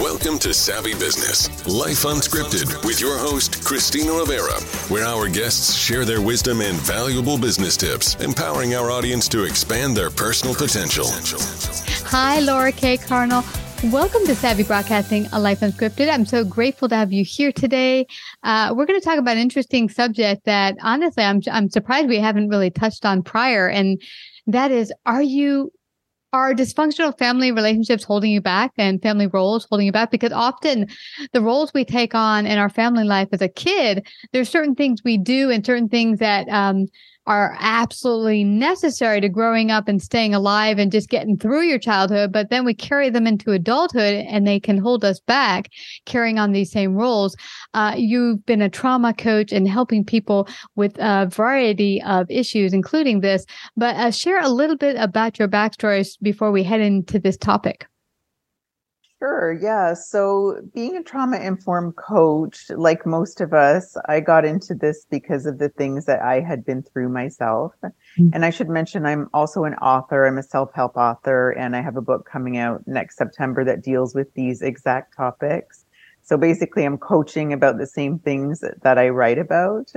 Welcome to Savvy Business, Life Unscripted, with your host, Christina Rivera, where our guests share their wisdom and valuable business tips, empowering our audience to expand their personal potential. Hi, Laura K. Connell. Welcome to Savvy Broadcasting, a life unscripted. I'm so grateful to have you here today. Uh, we're going to talk about an interesting subject that, honestly, I'm I'm surprised we haven't really touched on prior, and that is: Are you are dysfunctional family relationships holding you back and family roles holding you back? Because often the roles we take on in our family life as a kid, there's certain things we do and certain things that um, are absolutely necessary to growing up and staying alive and just getting through your childhood. But then we carry them into adulthood and they can hold us back carrying on these same roles. Uh, you've been a trauma coach and helping people with a variety of issues, including this. But uh, share a little bit about your backstory before we head into this topic. Sure, yeah. So, being a trauma informed coach, like most of us, I got into this because of the things that I had been through myself. Mm-hmm. And I should mention, I'm also an author. I'm a self help author, and I have a book coming out next September that deals with these exact topics. So, basically, I'm coaching about the same things that I write about.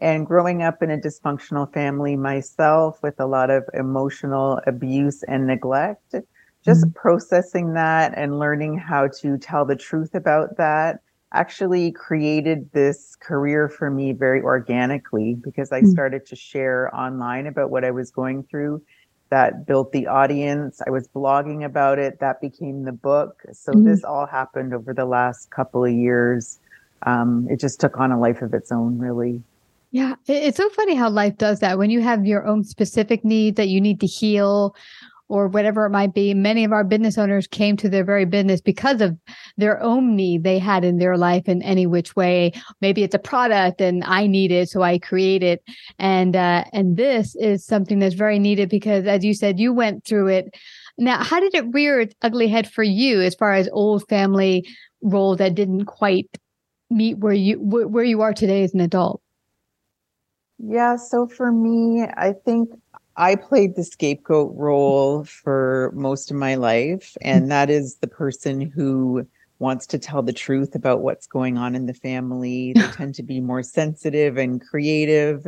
And growing up in a dysfunctional family myself with a lot of emotional abuse and neglect just mm-hmm. processing that and learning how to tell the truth about that actually created this career for me very organically because I mm-hmm. started to share online about what I was going through. That built the audience. I was blogging about it. That became the book. So mm-hmm. this all happened over the last couple of years. Um, it just took on a life of its own, really. Yeah, it's so funny how life does that. When you have your own specific need that you need to heal or whatever it might be. Many of our business owners came to their very business because of their own need they had in their life in any which way. Maybe it's a product and I need it, so I create it. And uh, and this is something that's very needed because, as you said, you went through it. Now, how did it rear its ugly head for you as far as old family roles that didn't quite meet where you where you are today as an adult? Yeah, so for me, I think I played the scapegoat role for most of my life, and that is the person who wants to tell the truth about what's going on in the family. They tend to be more sensitive and creative.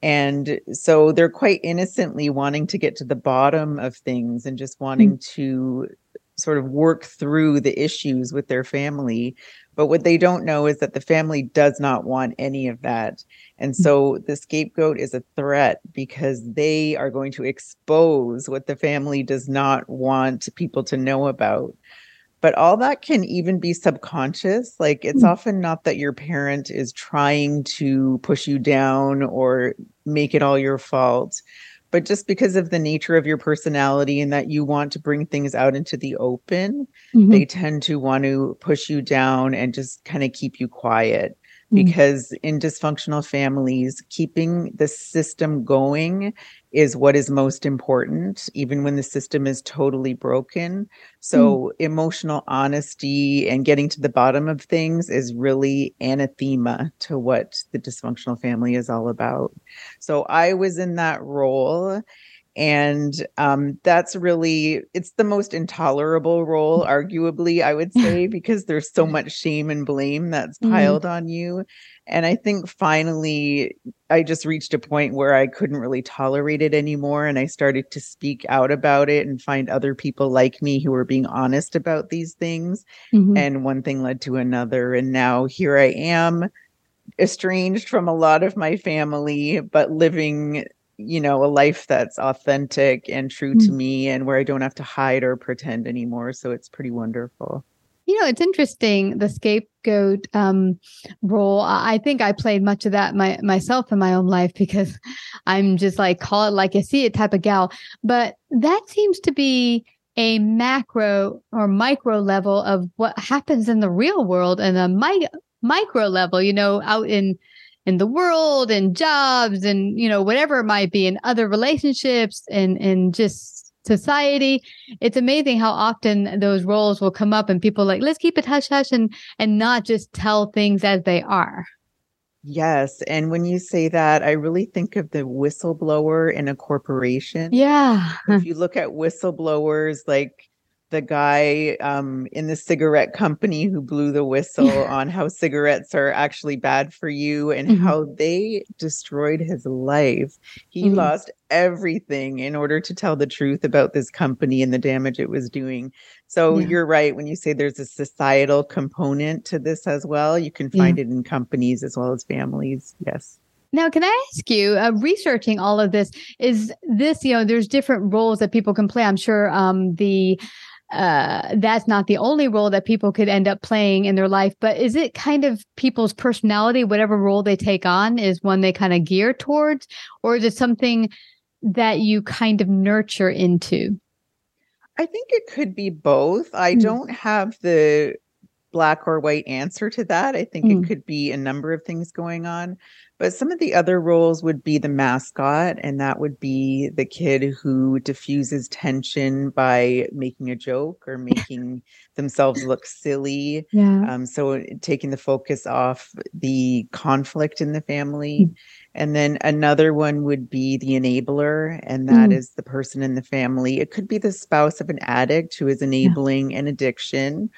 And so they're quite innocently wanting to get to the bottom of things and just wanting mm. to sort of work through the issues with their family. But what they don't know is that the family does not want any of that. And so the scapegoat is a threat because they are going to expose what the family does not want people to know about. But all that can even be subconscious. Like it's mm. often not that your parent is trying to push you down or make it all your fault but just because of the nature of your personality and that you want to bring things out into the open, mm-hmm. they tend to want to push you down and just kind of keep you quiet. Mm. because in dysfunctional families, keeping the system going is what is most important, even when the system is totally broken. So, mm. emotional honesty and getting to the bottom of things is really anathema to what the dysfunctional family is all about. So, I was in that role and um, that's really it's the most intolerable role arguably i would say because there's so much shame and blame that's mm-hmm. piled mm-hmm. on you and i think finally i just reached a point where i couldn't really tolerate it anymore and i started to speak out about it and find other people like me who were being honest about these things mm-hmm. and one thing led to another and now here i am estranged from a lot of my family but living you know, a life that's authentic and true to mm. me and where I don't have to hide or pretend anymore. So it's pretty wonderful. You know, it's interesting the scapegoat um, role. I think I played much of that my, myself in my own life because I'm just like call it like you see it type of gal. But that seems to be a macro or micro level of what happens in the real world and a mi- micro level. You know, out in in the world and jobs and you know whatever it might be in other relationships and and just society. It's amazing how often those roles will come up and people like let's keep it hush hush and and not just tell things as they are. Yes and when you say that i really think of the whistleblower in a corporation. Yeah. If you look at whistleblowers like the guy um, in the cigarette company who blew the whistle on how cigarettes are actually bad for you and mm-hmm. how they destroyed his life. He mm-hmm. lost everything in order to tell the truth about this company and the damage it was doing. So yeah. you're right when you say there's a societal component to this as well. You can find yeah. it in companies as well as families. Yes. Now, can I ask you, uh, researching all of this, is this, you know, there's different roles that people can play. I'm sure um, the uh, that's not the only role that people could end up playing in their life, but is it kind of people's personality, whatever role they take on is one they kind of gear towards, or is it something that you kind of nurture into? I think it could be both. I mm. don't have the black or white answer to that. I think mm. it could be a number of things going on. But some of the other roles would be the mascot, and that would be the kid who diffuses tension by making a joke or making themselves look silly. Yeah. Um, so taking the focus off the conflict in the family. Mm. And then another one would be the enabler, and that mm. is the person in the family. It could be the spouse of an addict who is enabling yeah. an addiction,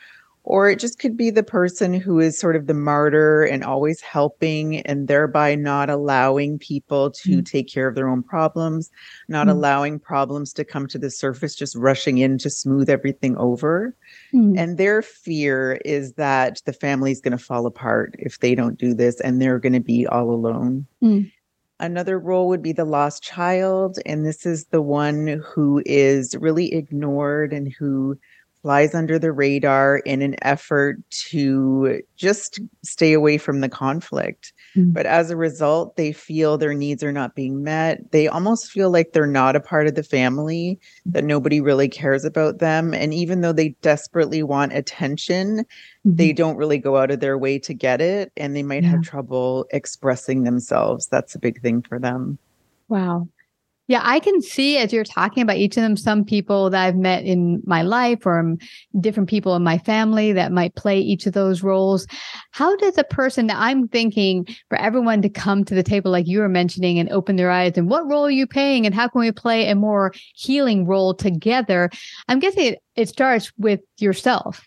or it just could be the person who is sort of the martyr and always helping and thereby not allowing people to mm. take care of their own problems, not mm. allowing problems to come to the surface, just rushing in to smooth everything over. Mm. And their fear is that the family is going to fall apart if they don't do this and they're going to be all alone. Mm. Another role would be the lost child. And this is the one who is really ignored and who flies under the radar in an effort to just stay away from the conflict. Mm-hmm. But as a result, they feel their needs are not being met. They almost feel like they're not a part of the family, that nobody really cares about them. And even though they desperately want attention, mm-hmm. they don't really go out of their way to get it. And they might yeah. have trouble expressing themselves. That's a big thing for them. Wow. Yeah, I can see as you're talking about each of them, some people that I've met in my life or different people in my family that might play each of those roles. How does a person that I'm thinking for everyone to come to the table, like you were mentioning, and open their eyes and what role are you playing and how can we play a more healing role together? I'm guessing it, it starts with yourself.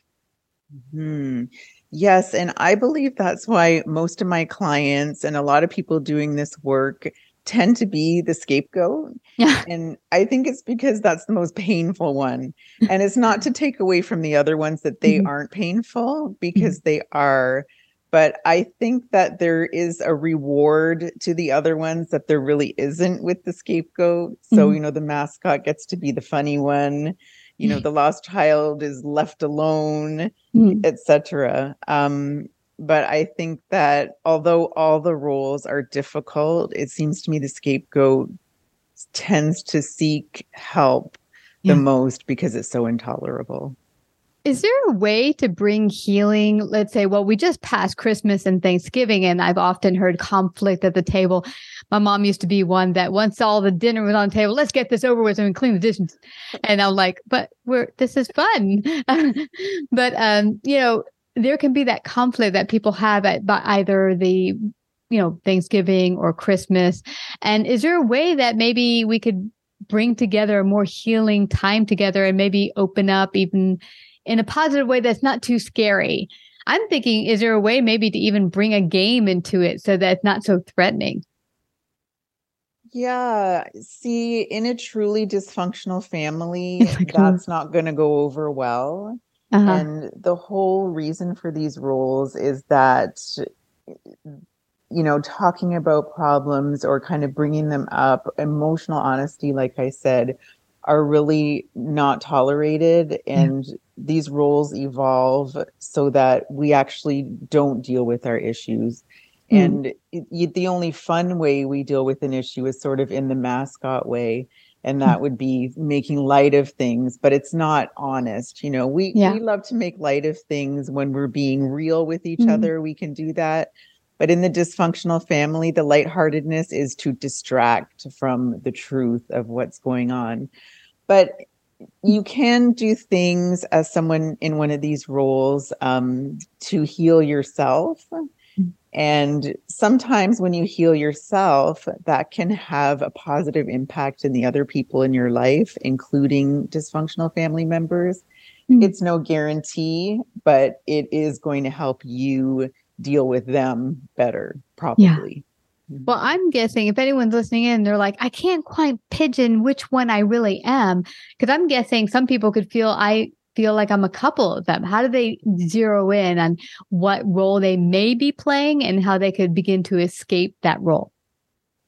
Hmm. Yes. And I believe that's why most of my clients and a lot of people doing this work tend to be the scapegoat. Yeah. And I think it's because that's the most painful one. And it's not to take away from the other ones that they Mhm. aren't painful because they are. But I think that there is a reward to the other ones that there really isn't with the scapegoat. So, Mhm. you know, the mascot gets to be the funny one. You know, the lost child is left alone Mm. etc. Um, but I think that although all the roles are difficult, it seems to me the scapegoat tends to seek help Yeah. the most because it's so intolerable. Is there a way to bring healing? Let's say, well, we just passed Christmas and Thanksgiving, and I've often heard conflict at the table. My mom used to be one that once all the dinner was on the table, let's get this over with and clean the dishes. And I'm like, but we're this is fun. but um, you know, there can be that conflict that people have at by either the you know Thanksgiving or Christmas. And is there a way that maybe we could bring together a more healing time together and maybe open up even in a positive way that's not too scary. I'm thinking, is there a way maybe to even bring a game into it so that it's not so threatening? Yeah, see, in a truly dysfunctional family, like, oh. that's not going to go over well. Uh-huh. And the whole reason for these rules is that, you know, talking about problems or kind of bringing them up, emotional honesty, like I said, are really not tolerated. And these rules evolve so that we actually don't deal with our issues. Mm. And it, y- the only fun way we deal with an issue is sort of in the mascot way and that would be making light of things but it's not honest you know we Yeah. we love to make light of things when we're being real with each Mhm. other we can do that but in the dysfunctional family the lightheartedness is to distract from the truth of what's going on but you can do things as someone in one of these roles um, to heal yourself and sometimes when you heal yourself, that can have a positive impact in the other people in your life, including dysfunctional family members. Mm. It's no guarantee, but it is going to help you deal with them better, probably. Well, I'm guessing if anyone's listening in, they're like, I can't quite pigeon which one I really am. Because I'm guessing some people could feel I feel like I'm a couple of them. How do they zero in on what role they may be playing and how they could begin to escape that role?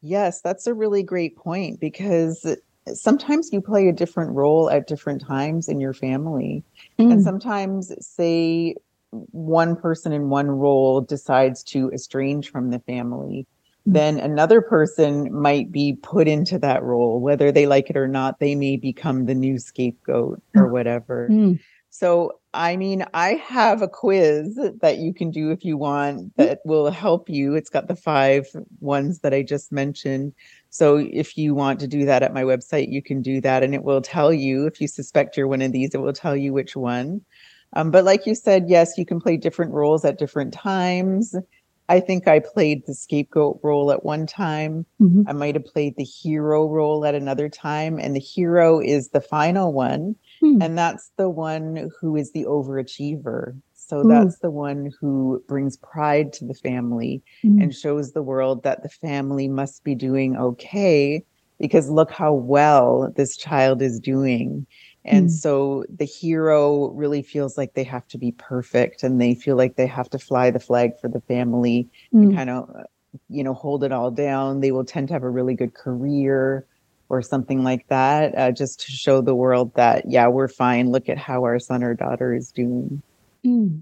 Yes, that's a really great point because sometimes you play a different role at different times in your family. And Mm. sometimes, say, one person in one role decides to estrange from the family. Then another person might be put into that role, whether they like it or not. They may become the new scapegoat or whatever. Mm. So, I mean, I have a quiz that you can do if you want that will help you. It's got the five ones that I just mentioned. So, if you want to do that at my website, you can do that and it will tell you if you suspect you're one of these, it will tell you which one. Um, but like you said, yes, you can play different roles at different times. I think I played the scapegoat role at one time. Mhm. I might have played the hero role at another time. And the hero is the final one. Hmm. And that's the one who is the overachiever. So Ooh. that's the one who brings pride to the family Mm. and shows the world that the family must be doing okay because look how well this child is doing. And Mm. so the hero really feels like they have to be perfect and they feel like they have to fly the flag for the family and Mm. kind of, uh, you know, hold it all down. They will tend to have a really good career or something like that, uh, just to show the world that, yeah, we're fine. Look at how our son or daughter is doing. Mm.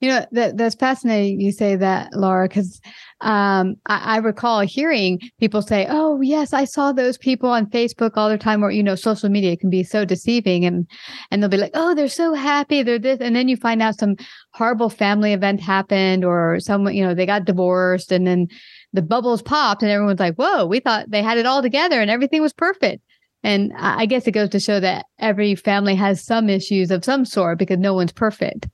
You know that that's fascinating. You say that, Laura, because um, I, I recall hearing people say, "Oh, yes, I saw those people on Facebook all the time." Or you know, social media can be so deceiving, and and they'll be like, "Oh, they're so happy, they're this," and then you find out some horrible family event happened, or someone, you know, they got divorced, and then the bubbles popped, and everyone's like, "Whoa, we thought they had it all together, and everything was perfect." And I I guess it goes to show that every family has some issues of some sort because no one's perfect.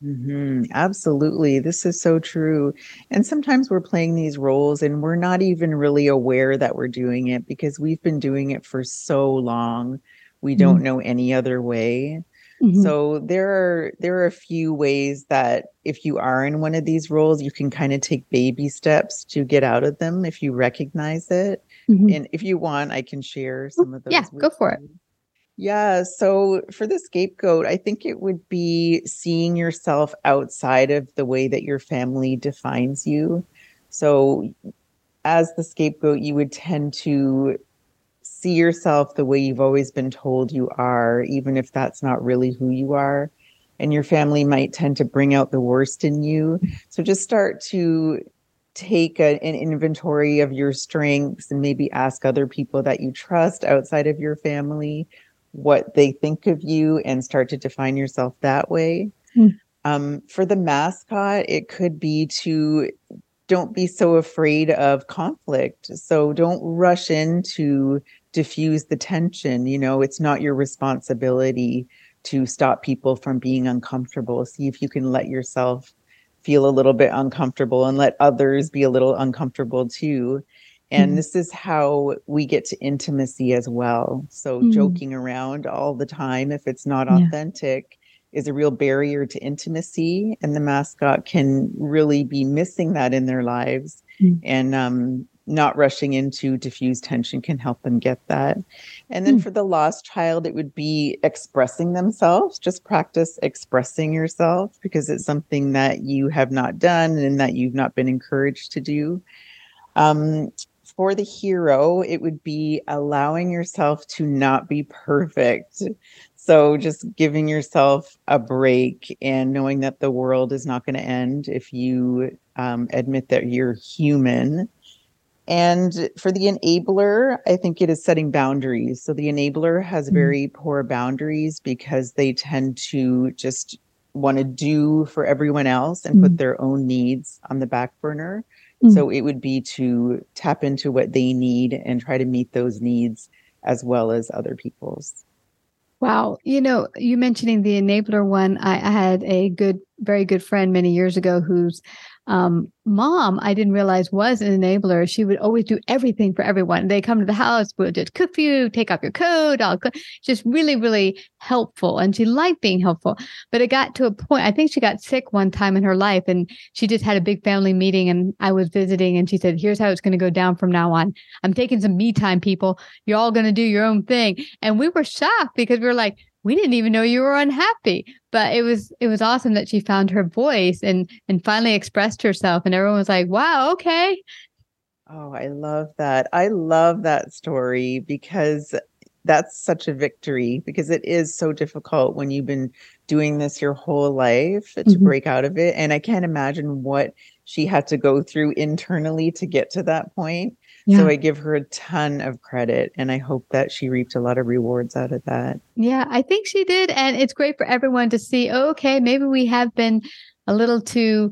Hmm Absolutely. This is so true. And sometimes we're playing these roles and we're not even really aware that we're doing it because we've been doing it for so long. We don't know any other way. Mm-hmm. So there are there are a few ways that if you are in one of these roles, you can kind of take baby steps to get out of them if you recognize it. Mm-hmm. And if you want, I can share some of those. Yeah, go for you. it. Yeah. So for the scapegoat, I think it would be seeing yourself outside of the way that your family defines you. So as the scapegoat, you would tend to see yourself the way you've always been told you are, even if that's not really who you are. And your family might tend to bring out the worst in you. So just start to take a, an inventory of your strengths and maybe ask other people that you trust outside of your family what they think of you and start to define yourself that way. Mm. Um, for the mascot, it could be to don't be so afraid of conflict. So don't rush in to diffuse the tension. You know, it's not your responsibility to stop people from being uncomfortable. See if you can let yourself feel a little bit uncomfortable and let others be a little uncomfortable too. And mm. this is how we get to intimacy as well. So mm. joking around all the time, if it's not authentic, yeah. is a real barrier to intimacy. And the mascot can really be missing that in their lives. Mm. And um, not rushing into diffuse tension can help them get that. And then mm. for the lost child, it would be expressing themselves. Just practice expressing yourself because it's something that you have not done and that you've not been encouraged to do. Um, for the hero, it would be allowing yourself to not be perfect. So just giving yourself a break and knowing that the world is not going to end if you um, admit that you're human. And for the enabler, I think it is setting boundaries. So the enabler has mm-hmm. very poor boundaries because they tend to just want to do for everyone else and mm-hmm. put their own needs on the back burner. Mm-hmm. So it would be to tap into what they need and try to meet those needs as well as other people's. Wow. You know, you mentioning the enabler one, I, I had a good, very good friend many years ago whose um, mom, I didn't realize was an enabler. She would always do everything for everyone. They come to the house, we'll just cook for you, take off your coat. I'll. Just really, really helpful. And she liked being helpful. But it got to a point, I think she got sick one time in her life and she just had a big family meeting and I was visiting and she said, here's how it's going to go down from now on. I'm taking some me time, people. You're all going to do your own thing. And we were shocked because we were like, we didn't even know you were unhappy but it was it was awesome that she found her voice and and finally expressed herself and everyone was like wow okay. Oh i love that. I love that story because that's such a victory because it is so difficult when you've been doing this your whole life to mm-hmm. break out of it and i can't imagine what she had to go through internally to get to that point yeah. So I give her a ton of credit and I hope that she reaped a lot of rewards out of that. Yeah, I think she did. And it's great for everyone to see, oh, okay, maybe we have been a little too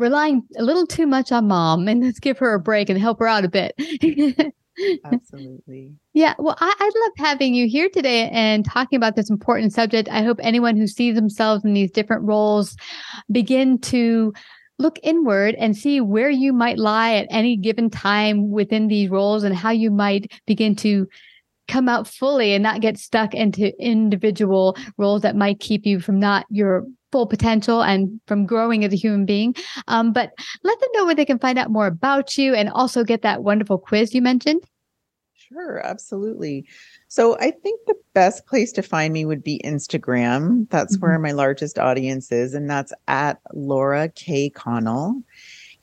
relying a little too much on mom and let's give her a break and help her out a bit. Absolutely. Yeah. Well, I, I love having you here today and talking about this important subject. I hope anyone who sees themselves in these different roles begin to look inward and see where you might lie at any given time within these roles and how you might begin to come out fully and not get stuck into individual roles that might keep you from not your full potential and from growing as a human being. Um, but let them know where they can find out more about you and also get that wonderful quiz you mentioned. Sure, absolutely. So I think the best place to find me would be Instagram. That's mm-hmm. where my largest audience is, and that's at Laura K. Connell.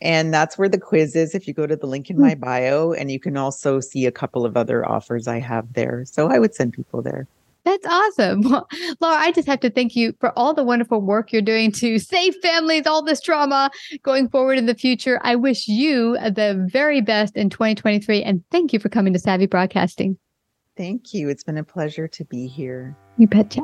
And that's where the quiz is if you go to the link in my mm. bio. And you can also see a couple of other offers I have there. So I would send people there. That's awesome. Well, Laura, I just have to thank you for all the wonderful work you're doing to save families, all this trauma going forward in the future. I wish you the very best in 2023. And thank you for coming to Savvy Broadcasting. Thank you. It's been a pleasure to be here. You betcha.